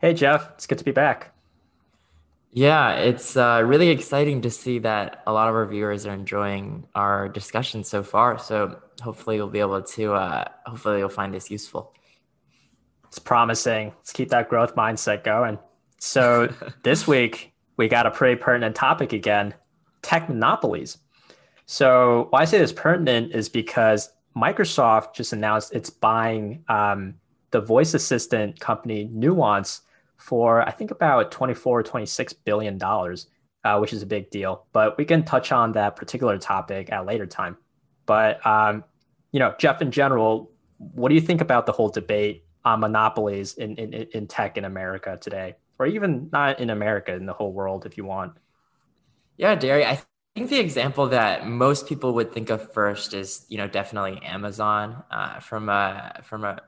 Hey, Jeff. It's good to be back. Yeah, it's uh, really exciting to see that a lot of our viewers are enjoying our discussion so far. So hopefully, you'll be able to. Uh, hopefully, you'll find this useful. It's promising. Let's keep that growth mindset going. So this week we got a pretty pertinent topic again: tech monopolies. So why I say this pertinent is because Microsoft just announced it's buying um, the voice assistant company Nuance for I think about 24 26 billion dollars, uh, which is a big deal. But we can touch on that particular topic at a later time. But um, you know, Jeff, in general, what do you think about the whole debate on monopolies in, in, in tech in America today, or even not in America, in the whole world, if you want? Yeah, Derry, I think the example that most people would think of first is, you know, definitely Amazon uh, from a from a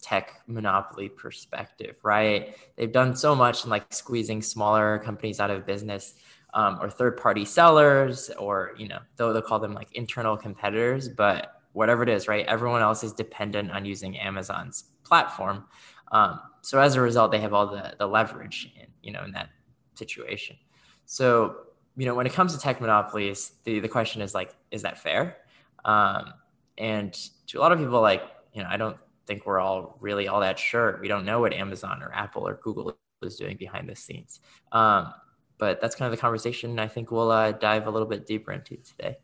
tech monopoly perspective, right? They've done so much in like squeezing smaller companies out of business um, or third party sellers, or, you know, though they'll call them like internal competitors, but whatever it is, right? Everyone else is dependent on using Amazon's platform. Um, so as a result, they have all the, the leverage, in, you know, in that situation. So, you know, when it comes to tech monopolies, the, the question is like, is that fair? Um, and to a lot of people, like, you know, I don't think we're all really all that sure. We don't know what Amazon or Apple or Google is doing behind the scenes. Um, but that's kind of the conversation I think we'll uh, dive a little bit deeper into today.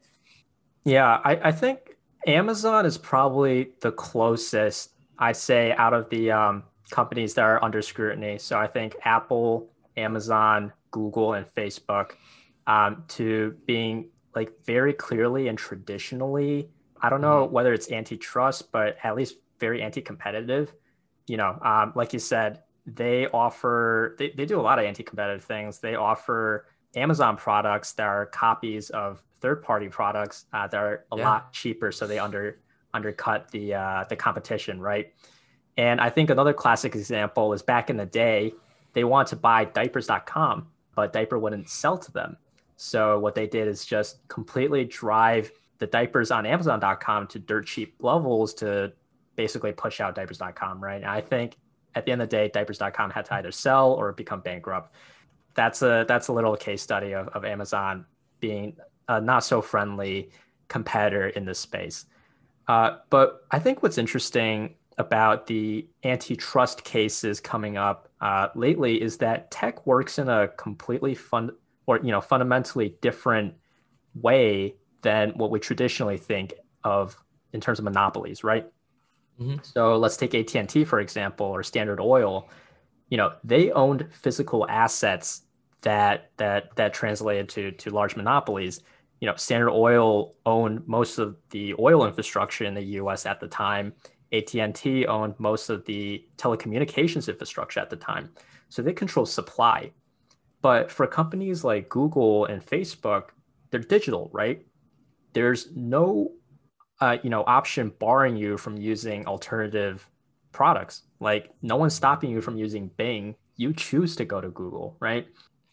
Yeah, I, I, think Amazon is probably the closest, I say, out of the um, companies that are under scrutiny. So I think Apple, Amazon, Google, and Facebook um, to being like very clearly and traditionally, I don't know mm-hmm. whether it's antitrust, but at least very anti-competitive. You know, um, like you said, they offer they, they do a lot of anti-competitive things. They offer Amazon products that are copies of third-party products uh, that are a yeah. lot cheaper, so they under undercut the uh, the competition, right? And I think another classic example is back in the day, they wanted to buy diapers.com, but diaper wouldn't sell to them. So what they did is just completely drive the diapers on Amazon.com to dirt cheap levels to basically push out diapers.com, right? And I think at the end of the day, diapers.com had to either sell or become bankrupt. That's a that's a little case study of, of Amazon being a not so friendly competitor in this space. Uh, but I think what's interesting about the antitrust cases coming up uh, lately is that tech works in a completely fun or you know fundamentally different way than what we traditionally think of in terms of monopolies, right? Mm-hmm. So let's take AT&T for example or Standard Oil. You know, they owned physical assets that that that translated to to large monopolies. You know, Standard Oil owned most of the oil infrastructure in the U.S. at the time. AT&T owned most of the telecommunications infrastructure at the time. So they control supply. But for companies like Google and Facebook, they're digital, right? There's no uh, you know option barring you from using alternative products. Like no one's stopping you from using Bing. You choose to go to Google, right?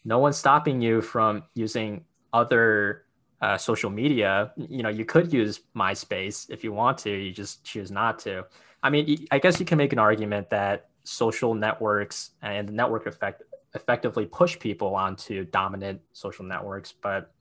No one's stopping you from using other uh, social media. You know, you could use MySpace if you want to. You just choose not to. I mean, I guess you can make an argument that social networks and the network effect effectively push people onto dominant social networks, but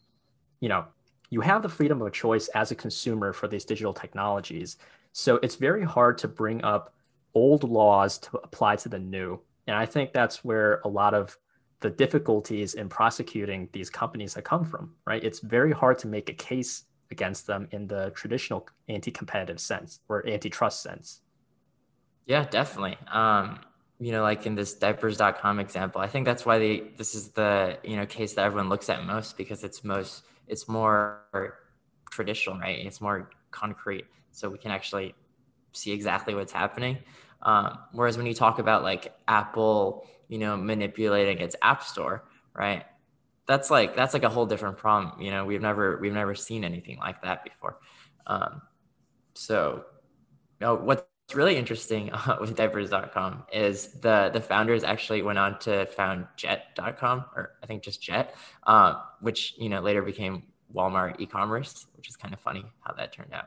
you know, you have the freedom of choice as a consumer for these digital technologies. So it's very hard to bring up old laws to apply to the new. And I think that's where a lot of the difficulties in prosecuting these companies have come from, right? It's very hard to make a case against them in the traditional anti-competitive sense or antitrust sense. Yeah, definitely. Um, you know, like in this diapers.com example, I think that's why they this is the, you know, case that everyone looks at most because it's most it's more traditional, right? It's more concrete, so we can actually see exactly what's happening. Um, whereas when you talk about like Apple, you know, manipulating its app store, right? That's like that's like a whole different problem. You know, we've never we've never seen anything like that before. Um, so, you know, what's really interesting uh, with diapers.com is the the founders actually went on to found jet.com or i think just jet uh, which you know later became walmart e-commerce which is kind of funny how that turned out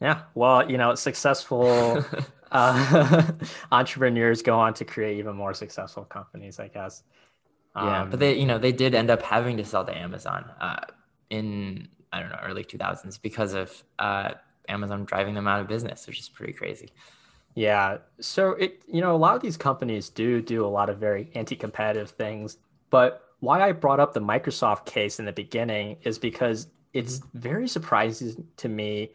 Yeah, well, you know, successful uh, entrepreneurs go on to create even more successful companies, I guess. Yeah, um, but they, you know, they did end up having to sell to Amazon uh, in I don't know early 2000s because of uh, Amazon driving them out of business, which is pretty crazy. Yeah, so it you know a lot of these companies do do a lot of very anti-competitive things, but why I brought up the Microsoft case in the beginning is because it's very surprising to me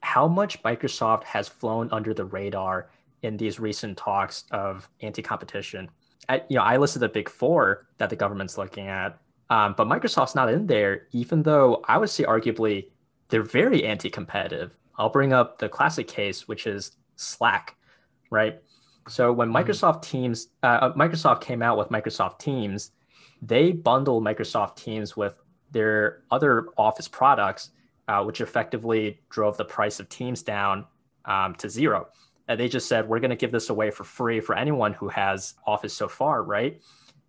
how much Microsoft has flown under the radar in these recent talks of anti-competition. I, you know, I listed the big four that the government's looking at, um, but Microsoft's not in there, even though I would say arguably they're very anti-competitive. I'll bring up the classic case, which is Slack, right? So when mm-hmm. Microsoft Teams, uh, uh, Microsoft came out with Microsoft Teams, they bundled Microsoft Teams with their other Office products, uh, which effectively drove the price of Teams down um, to zero. And they just said, we're going to give this away for free for anyone who has Office so far, right?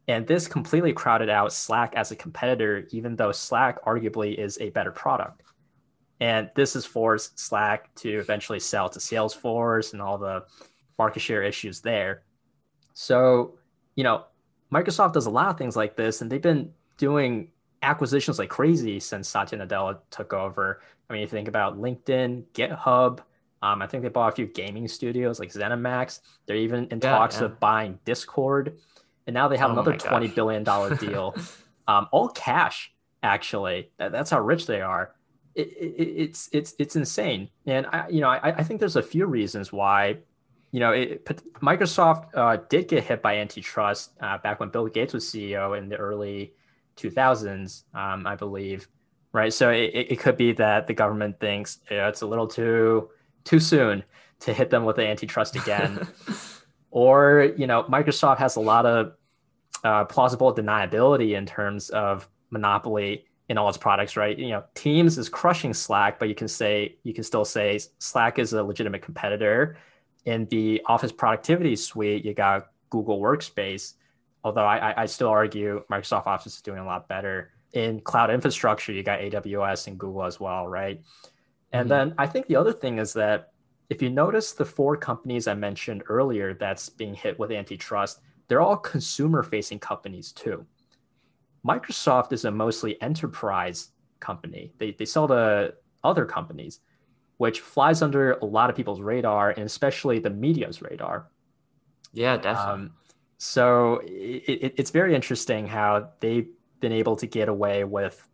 And this completely crowded out Slack as a competitor, even though Slack arguably is a better product. And this has forced Slack to eventually sell to Salesforce and all the market share issues there. So, you know, Microsoft does a lot of things like this, and they've been doing acquisitions like crazy since Satya Nadella took over. I mean, you think about LinkedIn, GitHub. Um, I think they bought a few gaming studios like ZeniMax. They're even in yeah, talks yeah. of buying Discord, and now they have oh another twenty billion dollar deal, um, all cash. Actually, that, that's how rich they are. It, it, it's it's it's insane, and I you know I, I think there's a few reasons why you know, it, Microsoft uh, did get hit by antitrust uh, back when Bill Gates was CEO in the early 2000s, um, I believe, right? So it, it could be that the government thinks it's a little too too soon to hit them with the antitrust again, or you know, Microsoft has a lot of uh, plausible deniability in terms of monopoly in all its products, right? You know, Teams is crushing Slack, but you can say you can still say Slack is a legitimate competitor in the Office productivity suite, you got Google Workspace. Although I, I still argue Microsoft Office is doing a lot better. In cloud infrastructure, you got AWS and Google as well, right? And mm-hmm. then I think the other thing is that if you notice the four companies I mentioned earlier that's being hit with antitrust, they're all consumer facing companies too. Microsoft is a mostly enterprise company. They, they sell to other companies which flies under a lot of people's radar and especially the media's radar. Yeah, definitely. Um, so it, it, it's very interesting how they've been able to get away with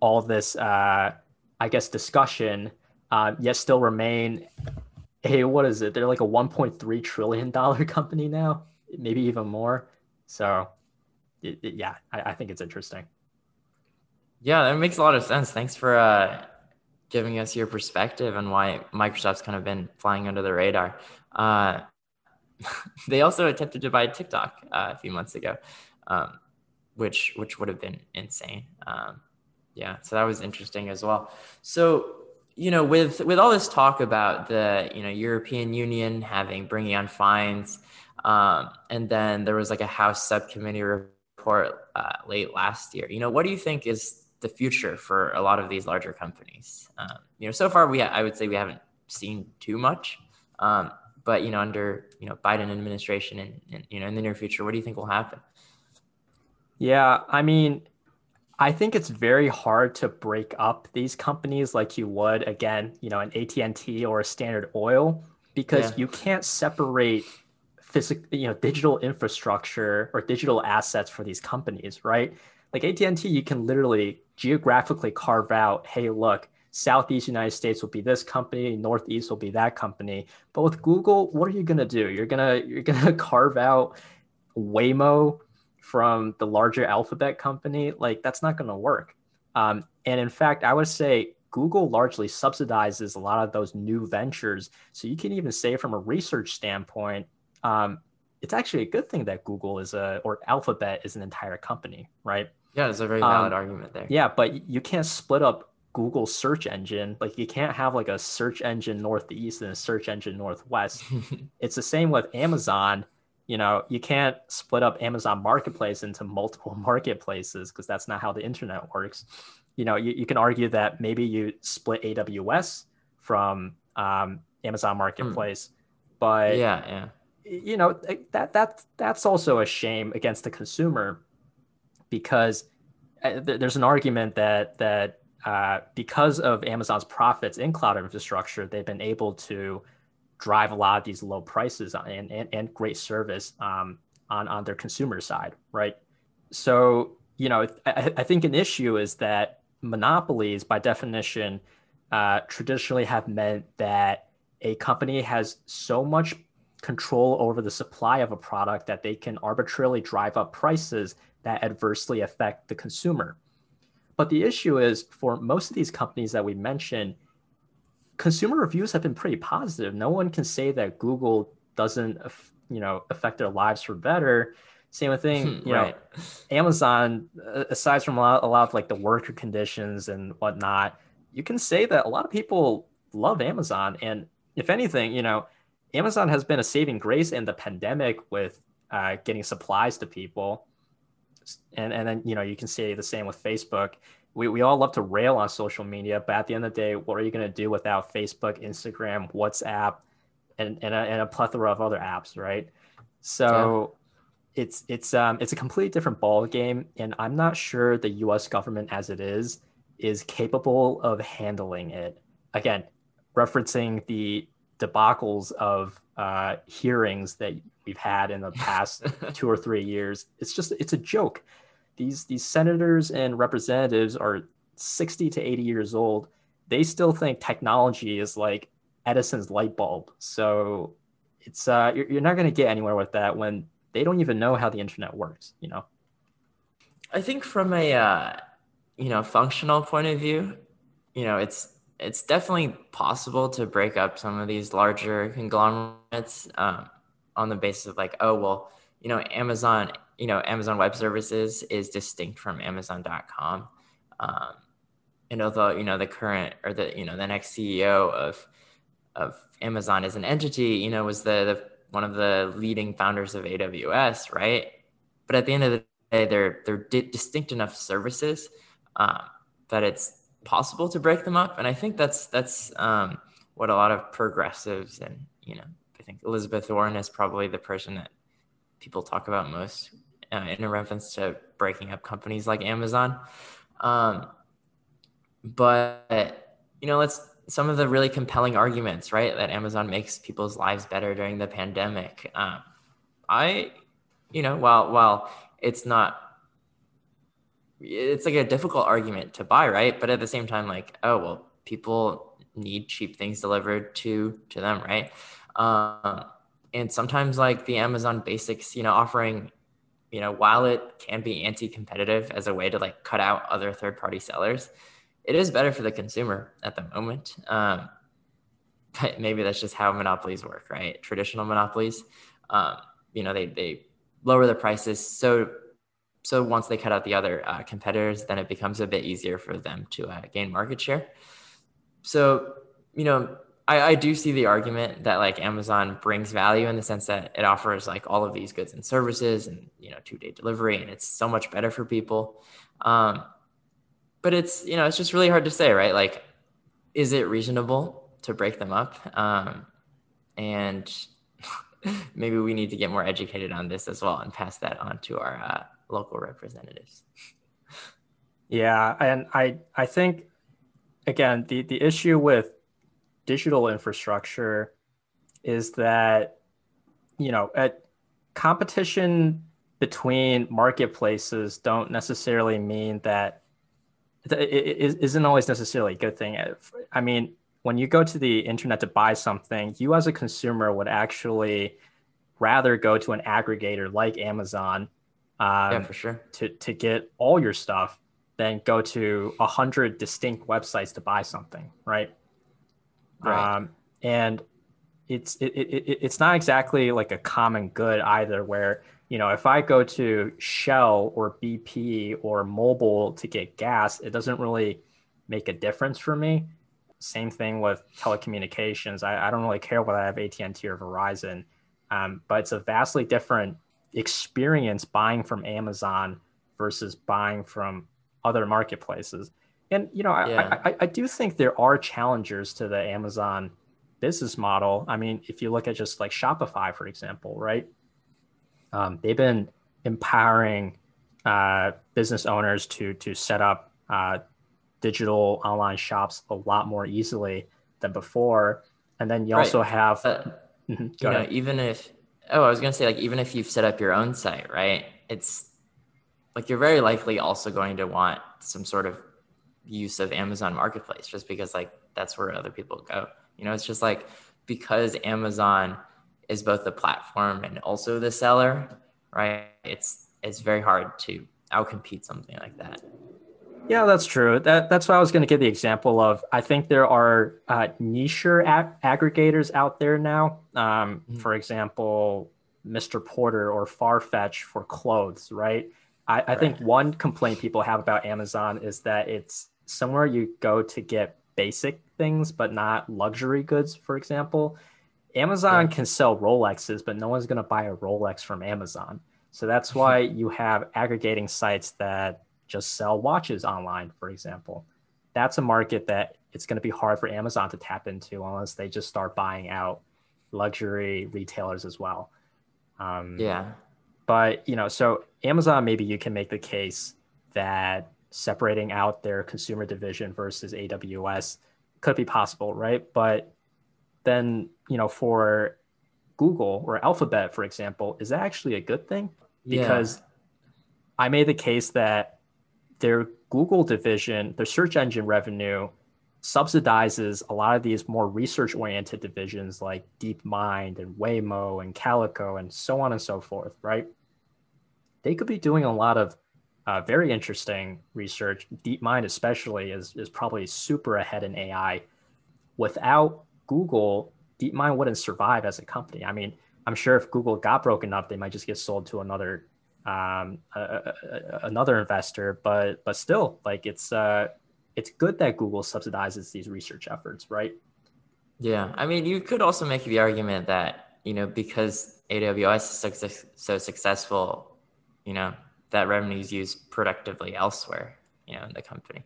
all this, uh, I guess, discussion, uh, yet still remain. Hey, what is it? They're like a 1.3 trillion dollar company now, maybe even more. So, it, yeah, I, I, think it's interesting. Yeah, that makes a lot of sense. Thanks for uh, giving us your perspective on why Microsoft's kind of been flying under the radar. Uh, they also attempted to buy TikTok uh, a few months ago, um, which which would have been insane. Um, yeah, so that was interesting as well. So you know, with with all this talk about the you know European Union having bringing on fines, um, and then there was like a House subcommittee report uh, late last year. You know, what do you think is the future for a lot of these larger companies. Um, you know, so far we I would say we haven't seen too much, um, but you know, under you know Biden administration and, and you know in the near future, what do you think will happen? Yeah, I mean, I think it's very hard to break up these companies like you would again, you know, an AT and T or a Standard Oil, because yeah. you can't separate physical, you know, digital infrastructure or digital assets for these companies, right? like AT&T, you can literally geographically carve out, hey, look, Southeast United States will be this company, Northeast will be that company. But with Google, what are you gonna do? You're gonna you're gonna carve out Waymo from the larger Alphabet company. Like that's not gonna work. Um, and in fact, I would say Google largely subsidizes a lot of those new ventures. So you can even say from a research standpoint, um, it's actually a good thing that Google is a or Alphabet is an entire company, right? Yeah, it's a very valid um, argument there. Yeah, but you can't split up Google search engine. Like you can't have like a search engine northeast and a search engine northwest. it's the same with Amazon. You know, you can't split up Amazon Marketplace into multiple marketplaces because that's not how the internet works. You know, you, you can argue that maybe you split AWS from um, Amazon Marketplace. Mm. But yeah, yeah, you know that that that's also a shame against the consumer because uh, there's an argument that that uh, because of Amazon's profits in cloud infrastructure, they've been able to drive a lot of these low prices and, and, and great service um, on, on their consumer side, right? So, you know, I, I think an issue is that monopolies, by definition, uh, traditionally have meant that a company has so much control over the supply of a product that they can arbitrarily drive up prices that adversely affect the consumer. But the issue is for most of these companies that we mentioned, consumer reviews have been pretty positive. No one can say that Google doesn't, you know, affect their lives for better. Same thing, hmm, you right. know, Amazon, aside from a lot, a lot of like the worker conditions and whatnot, you can say that a lot of people love Amazon. And if anything, you know, Amazon has been a saving grace in the pandemic with uh, getting supplies to people. And, and then, you know, you can say the same with Facebook we, we all love to rail on social media, but at the end of the day, what are you going to do without Facebook, Instagram, WhatsApp, and, and, a, and a plethora of other apps, right? So yeah. it's it's um it's a completely different ball game, and I'm not sure the U.S. government as it is is capable of handling it. Again, referencing the debacles of uh, hearings that we've had in the past two or three years. It's just it's a joke. These these senators and representatives are 60 to 80 years old. They still think technology is like edison's light bulb. So it's uh you're, you're not going to get anywhere with that when they don't even know how the internet works you know? I think from a uh, you know functional point of view you know it's it's definitely possible to break up some of these larger conglomerates um, on the basis of like oh well you know amazon you know, Amazon Web Services is distinct from Amazon.com. Um, and although you know the current or the you know the next CEO of of Amazon as an entity, you know, was the, the one of the leading founders of AWS, right? But at the end of the day, they're they're di- distinct enough services um, that it's possible to break them up, and I think that's that's um, what a lot of progressives and you know I think Elizabeth Warren is probably the person that people talk about most uh, in reference to breaking up companies like Amazon. Um, but you know, let's some of the really compelling arguments, right, that Amazon makes people's lives better during the pandemic. Um, I, you know, while while it's not, it's like a difficult argument to buy, right? But at the same time, like, oh well, people need cheap things delivered to to them, right? Um, and sometimes like the Amazon basics, you know, offering you know, while it can be anti-competitive as a way to like cut out other third-party sellers, it is better for the consumer at the moment. Um, but maybe that's just how monopolies work, right? Traditional monopolies, um, you know, they they lower the prices so so once they cut out the other uh, competitors, then it becomes a bit easier for them to uh, gain market share. So you know, I, I do see the argument that like Amazon brings value in the sense that it offers like all of these goods and services and you know two day delivery and it's so much better for people. Um, but it's you know it's just really hard to say, right? Like, is it reasonable to break them up? Um, and maybe we need to get more educated on this as well and pass that on to our uh, local representatives. Yeah, and I I think again the the issue with digital infrastructure is that you know at competition between marketplaces don't necessarily mean that it isn't always necessarily a good thing. I mean, when you go to the internet to buy something, you as a consumer would actually rather go to an aggregator like Amazon um, yeah, for sure. to, to get all your stuff than go to a hundred distinct websites to buy something, right? Right. Um, and it's it, it, it's not exactly like a common good either where you know if i go to shell or bp or Mobil to get gas it doesn't really make a difference for me same thing with telecommunications i, I don't really care whether i have at&t or verizon um, but it's a vastly different experience buying from amazon versus buying from other marketplaces and you know, yeah. I, I, I do think there are challengers to the Amazon business model. I mean, if you look at just like Shopify, for example, right? Um, they've been empowering uh, business owners to to set up uh, digital online shops a lot more easily than before. And then you right. also have, uh, you know, even if oh, I was gonna say like even if you've set up your own site, right? It's like you're very likely also going to want some sort of use of Amazon Marketplace, just because like that's where other people go. You know, it's just like because Amazon is both the platform and also the seller, right? It's it's very hard to outcompete something like that. Yeah, that's true. That that's why I was going to give the example of. I think there are uh, niche ag- aggregators out there now. Um, mm-hmm. For example, Mr. Porter or Farfetch for clothes, right? I, I right. think one complaint people have about Amazon is that it's somewhere you go to get basic things, but not luxury goods. For example, Amazon yeah. can sell Rolexes, but no one's going to buy a Rolex from Amazon. So that's why you have aggregating sites that just sell watches online, for example. That's a market that it's going to be hard for Amazon to tap into unless they just start buying out luxury retailers as well. Um, yeah. But, you know, so Amazon, maybe you can make the case that separating out their consumer division versus AWS could be possible, right? But then, you know, for Google or Alphabet, for example, is that actually a good thing? Because yeah. I made the case that their Google division, their search engine revenue subsidizes a lot of these more research oriented divisions like DeepMind and Waymo and Calico and so on and so forth, right? They could be doing a lot of uh, very interesting research. DeepMind, especially, is, is probably super ahead in AI. Without Google, DeepMind wouldn't survive as a company. I mean, I'm sure if Google got broken up, they might just get sold to another um, a, a, another investor, but but still, like it's uh, it's good that Google subsidizes these research efforts, right? Yeah, I mean, you could also make the argument that you know because AWS is so, successful, you know that revenue is used productively elsewhere, you know, in the company.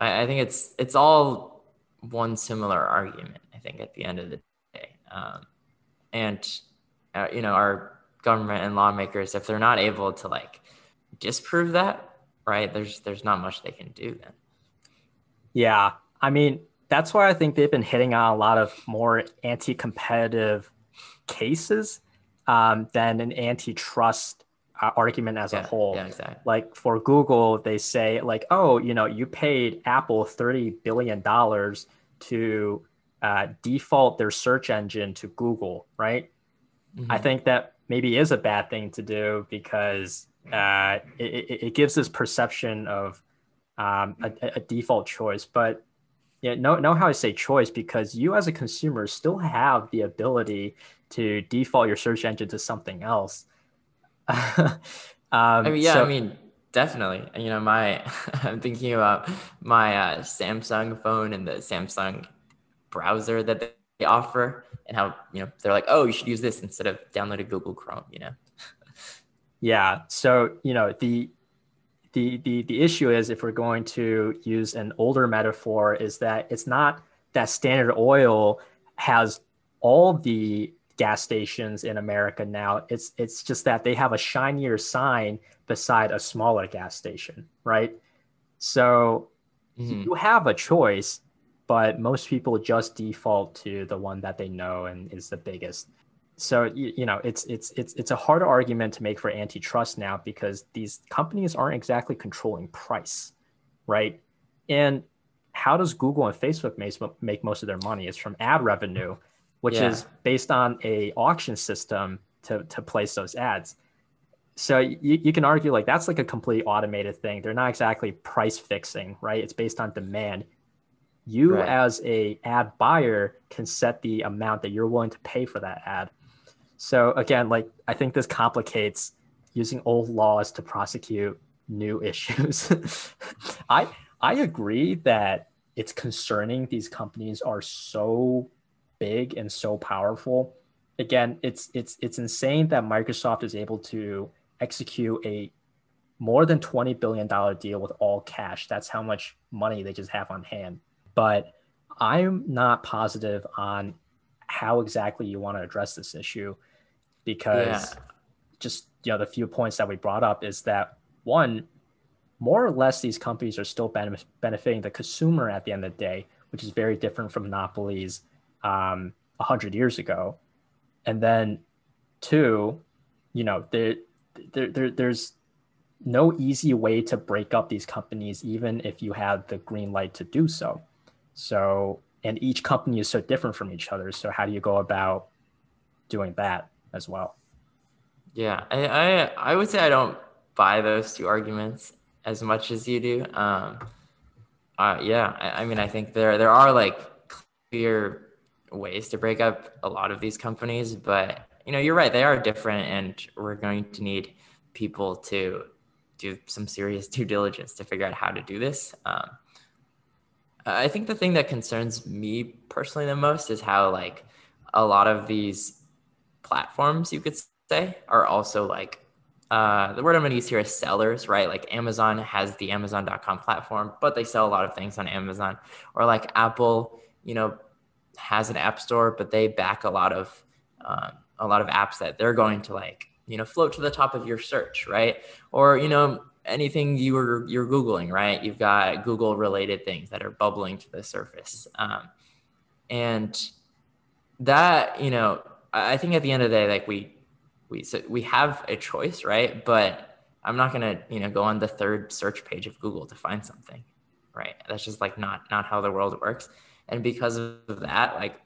I, I think it's it's all one similar argument. I think at the end of the day, um, and uh, you know our government and lawmakers if they're not able to like disprove that right there's there's not much they can do then yeah i mean that's why i think they've been hitting on a lot of more anti-competitive cases um, than an antitrust uh, argument as yeah, a whole yeah, exactly. like for google they say like oh you know you paid apple 30 billion dollars to uh, default their search engine to google right mm-hmm. i think that maybe is a bad thing to do because uh, it, it, gives this perception of um, a, a, default choice. But yeah, know, know how I say choice because you as a consumer still have the ability to default your search engine to something else. um, I mean, yeah, so, I mean, definitely. You know, my I'm thinking about my uh, Samsung phone and the Samsung browser that they offer and how you know they're like oh you should use this instead of downloading google chrome you know? Yeah. So you know the the the the issue is if we're going to use an older metaphor is that it's not that standard oil has all the gas stations in america now. It's it's just that they have a shinier sign beside a smaller gas station right? So mm-hmm. you have a choice but most people just default to the one that they know and is the biggest. So you, you know, it's it's it's it's a hard argument to make for antitrust now because these companies aren't exactly controlling price, right? And how does Google and Facebook make, make most of their money? It's from ad revenue, which yeah. is based on a auction system to to place those ads. So you, you can argue like that's like a complete automated thing. They're not exactly price fixing, right? It's based on demand you right. as a ad buyer can set the amount that you're willing to pay for that ad. So again like i think this complicates using old laws to prosecute new issues. I i agree that it's concerning. These companies are so big and so powerful. Again it's it's it's insane that microsoft is able to execute a more than 20 billion dollar deal with all cash. That's how much money they just have on hand but I'm not positive on how exactly you want to address this issue because yeah. just you know the few points that we brought up is that one more or less these companies are still benefiting the consumer at the end of the day which is very different from monopolies um, 100 years ago and then two you know there, there, there there's no easy way to break up these companies even if you have the green light to do so so and each company is so different from each other. So how do you go about doing that as well? Yeah i i, I would say i don't buy those two arguments as much as you do. Um uh, yeah I, I mean i think there there are like clear ways to break up a lot of these companies but you know you're right they are different and we're going to need people to do some serious due diligence to figure out how to do this. Um, I think the thing that concerns me personally the most is how like a lot of these platforms, you could say, are also like uh, the word I'm going to use here is sellers, right? Like Amazon has the Amazon.com platform, but they sell a lot of things on Amazon. Or like Apple, you know, has an app store, but they back a lot of um, a lot of apps that they're going to like you know float to the top of your search right or you know anything you are you're googling right? You've got google related things that are bubbling to the surface. Um, and that you know i think at the end of the day like we we so we have a choice right? But i'm not going to you know go on the third search page of google to find something right? That's just like not not how the world works. And because of that like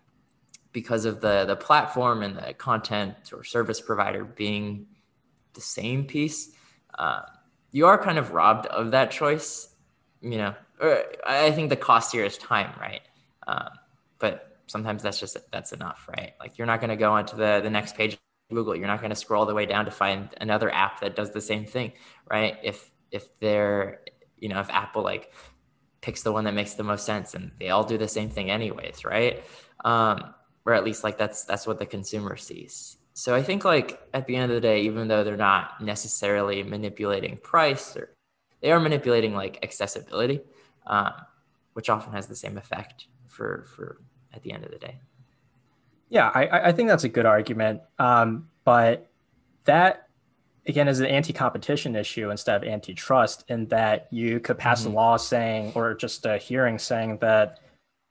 because of the the platform and the content or service provider being the same piece, uh, you are kind of robbed of that choice. You know, or I think the cost here is time, right? Um, but sometimes that's just that's enough, right? Like you're not going to go onto the the next page of Google. You're not going to scroll the way down to find another app that does the same thing, right? If if they're you know if Apple like picks the one that makes the most sense and they all do the same thing anyways, right? Um, or at least like that's that's what the consumer sees so i think like at the end of the day even though they're not necessarily manipulating price or they are manipulating like accessibility um, which often has the same effect for for at the end of the day yeah i i think that's a good argument um, but that again is an anti-competition issue instead of antitrust in that you could pass mm-hmm. a law saying or just a hearing saying that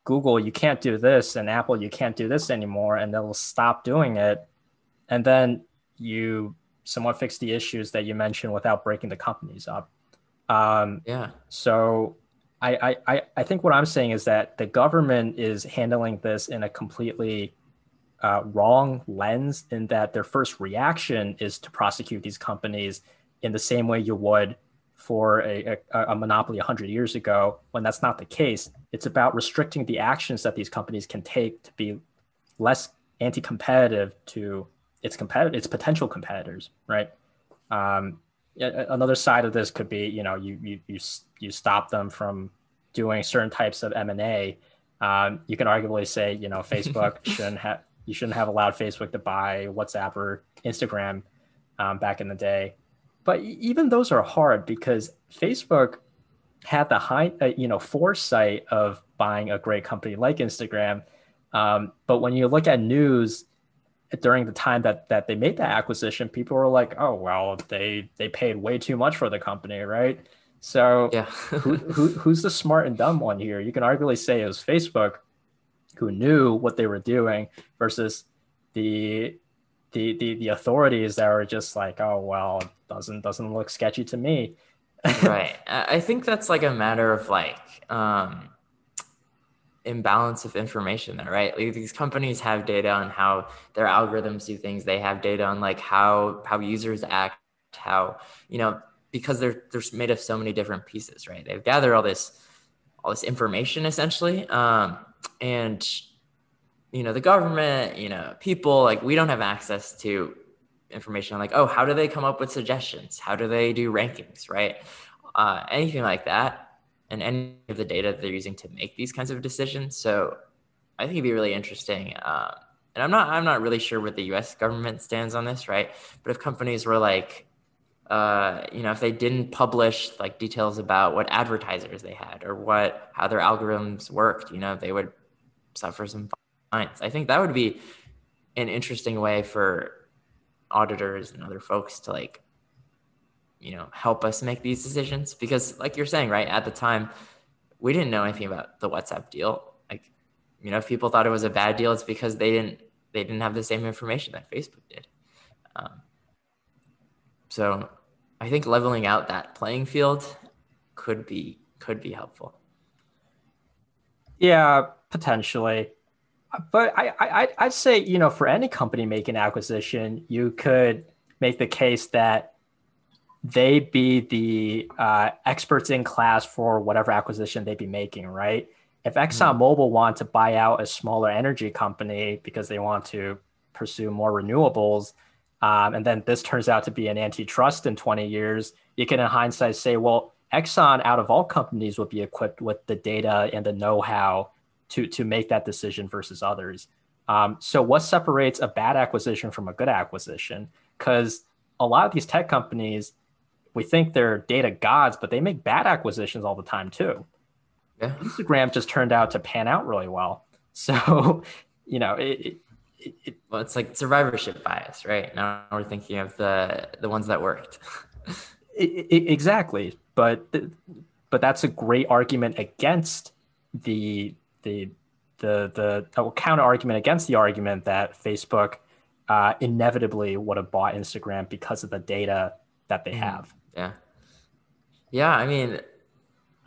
Google, you can't do this, and Apple, you can't do this anymore, and they'll stop doing it. And then you somewhat fix the issues that you mentioned without breaking the companies up. Um, yeah. So I, I, I think what I'm saying is that the government is handling this in a completely uh, wrong lens, in that their first reaction is to prosecute these companies in the same way you would for a, a, a, monopoly 100 years ago when that's not the case. It's about restricting the actions that these companies can take to be less anti-competitive to its competitor, its potential competitors, right? Um, another side of this could be, you know, you you you you stop them from doing certain types of M and A. Um, you can arguably say, you know, Facebook shouldn't have you shouldn't have allowed Facebook to buy WhatsApp or Instagram um, back in the day. But even those are hard because Facebook had the high, uh, you know, foresight of buying a great company like Instagram. Um, but when you look at news during the time that that they made that acquisition, people were like, "Oh, well, they they paid way too much for the company, right?" So, yeah. who, who who's the smart and dumb one here? You can arguably say it was Facebook, who knew what they were doing, versus the the the, the authorities that were just like, "Oh, well, doesn't doesn't look sketchy to me. right. I think that's like a matter of like um, imbalance of information there, right? Like these companies have data on how their algorithms do things. They have data on like how how users act, how you know because they're they're made of so many different pieces, right? They've gathered all this all this information essentially, um, and you know the government, you know people like we don't have access to information on like, oh, how do they come up with suggestions? How do they do rankings, right? Uh, anything like that, and any of the data they're using to make these kinds of decisions. So I think it'd be really interesting. Uh, and I'm not, I'm not really sure what the U.S. government stands on this, right? But if companies were like, uh, you know, if they didn't publish like details about what advertisers they had or what how their algorithms worked, you know, they would suffer some fines. I think that would be an interesting way for auditors and other folks to like you know help us make these decisions? Because like you're saying right at the time we didn't know anything about the whatsapp deal. Like you know if people thought it was a bad deal it's because they didn't they didn't have the same information that facebook did. Um, so i think leveling out that playing field could be could be helpful. Yeah potentially. But I, I I'd say you know for any company making acquisition, you could make the case that they be the uh, experts in class for whatever acquisition they be making, right? If. ExxonMobil mm-hmm. want to buy out a smaller energy company because they want to pursue more renewables, um, and then this turns out to be an antitrust in 20 years, you can in hindsight say, well, Exxon out of all companies would be equipped with the data and the know-how to to make that decision versus others. Um, so what separates a bad acquisition from a good acquisition? Because a lot of these tech companies, we think they're data gods, but they make bad acquisitions all the time too. Yeah. Instagram just turned out to pan out really well. So, you know, it, it, it, well, it's like survivorship bias, right? Now we're thinking of the the ones that worked. exactly, but but that's a great argument against the the the the counter argument against the argument that Facebook uh, inevitably would have bought Instagram because of the data that they mm-hmm. have. Yeah, yeah. I mean,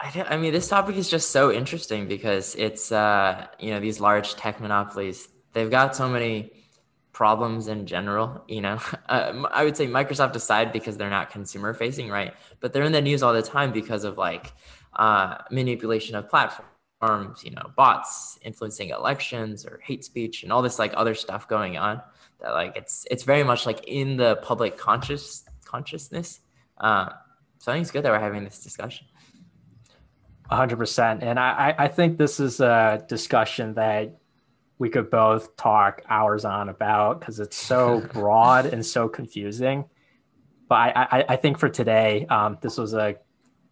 I, I mean, this topic is just so interesting because it's uh, you know these large tech monopolies. They've got so many problems in general. You know, uh, I would say Microsoft aside because they're not consumer facing, right? But they're in the news all the time because of like uh, manipulation of platforms you know, bots influencing elections or hate speech and all this like other stuff going on that like it's it's very much like in the public conscious consciousness. Um, so I think it's good that we're having this discussion. 100%. And I, I think this is a discussion that we could both talk hours on about because it's so broad and so confusing. But I, I, I think for today, um, this was a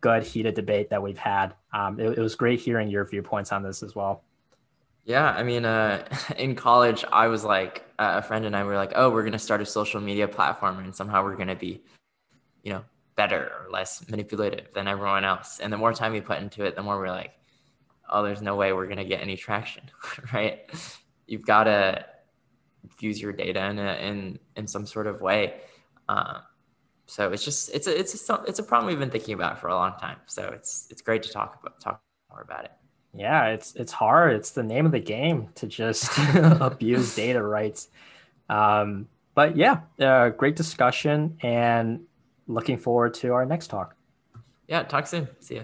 good heated debate that we've had. Um, it, it, was great hearing your viewpoints on this as well. Yeah, I mean, uh, in college, I was like, uh, a friend and I were like, oh, we're going to start a social media platform and somehow we're going to be, you know, better or less manipulative than everyone else. And the more time we put into it, the more we're like, oh, there's no way we're going to get any traction, right? You've got to use your data in, a, in, in some sort of way. Um, so it's just it's a it's a it's a problem we've been thinking about for a long time. So it's it's great to talk about talk more about it. Yeah, it's it's hard. It's the name of the game to just abuse data rights. Um, but yeah, uh, great discussion and looking forward to our next talk. Yeah, talk soon. See ya.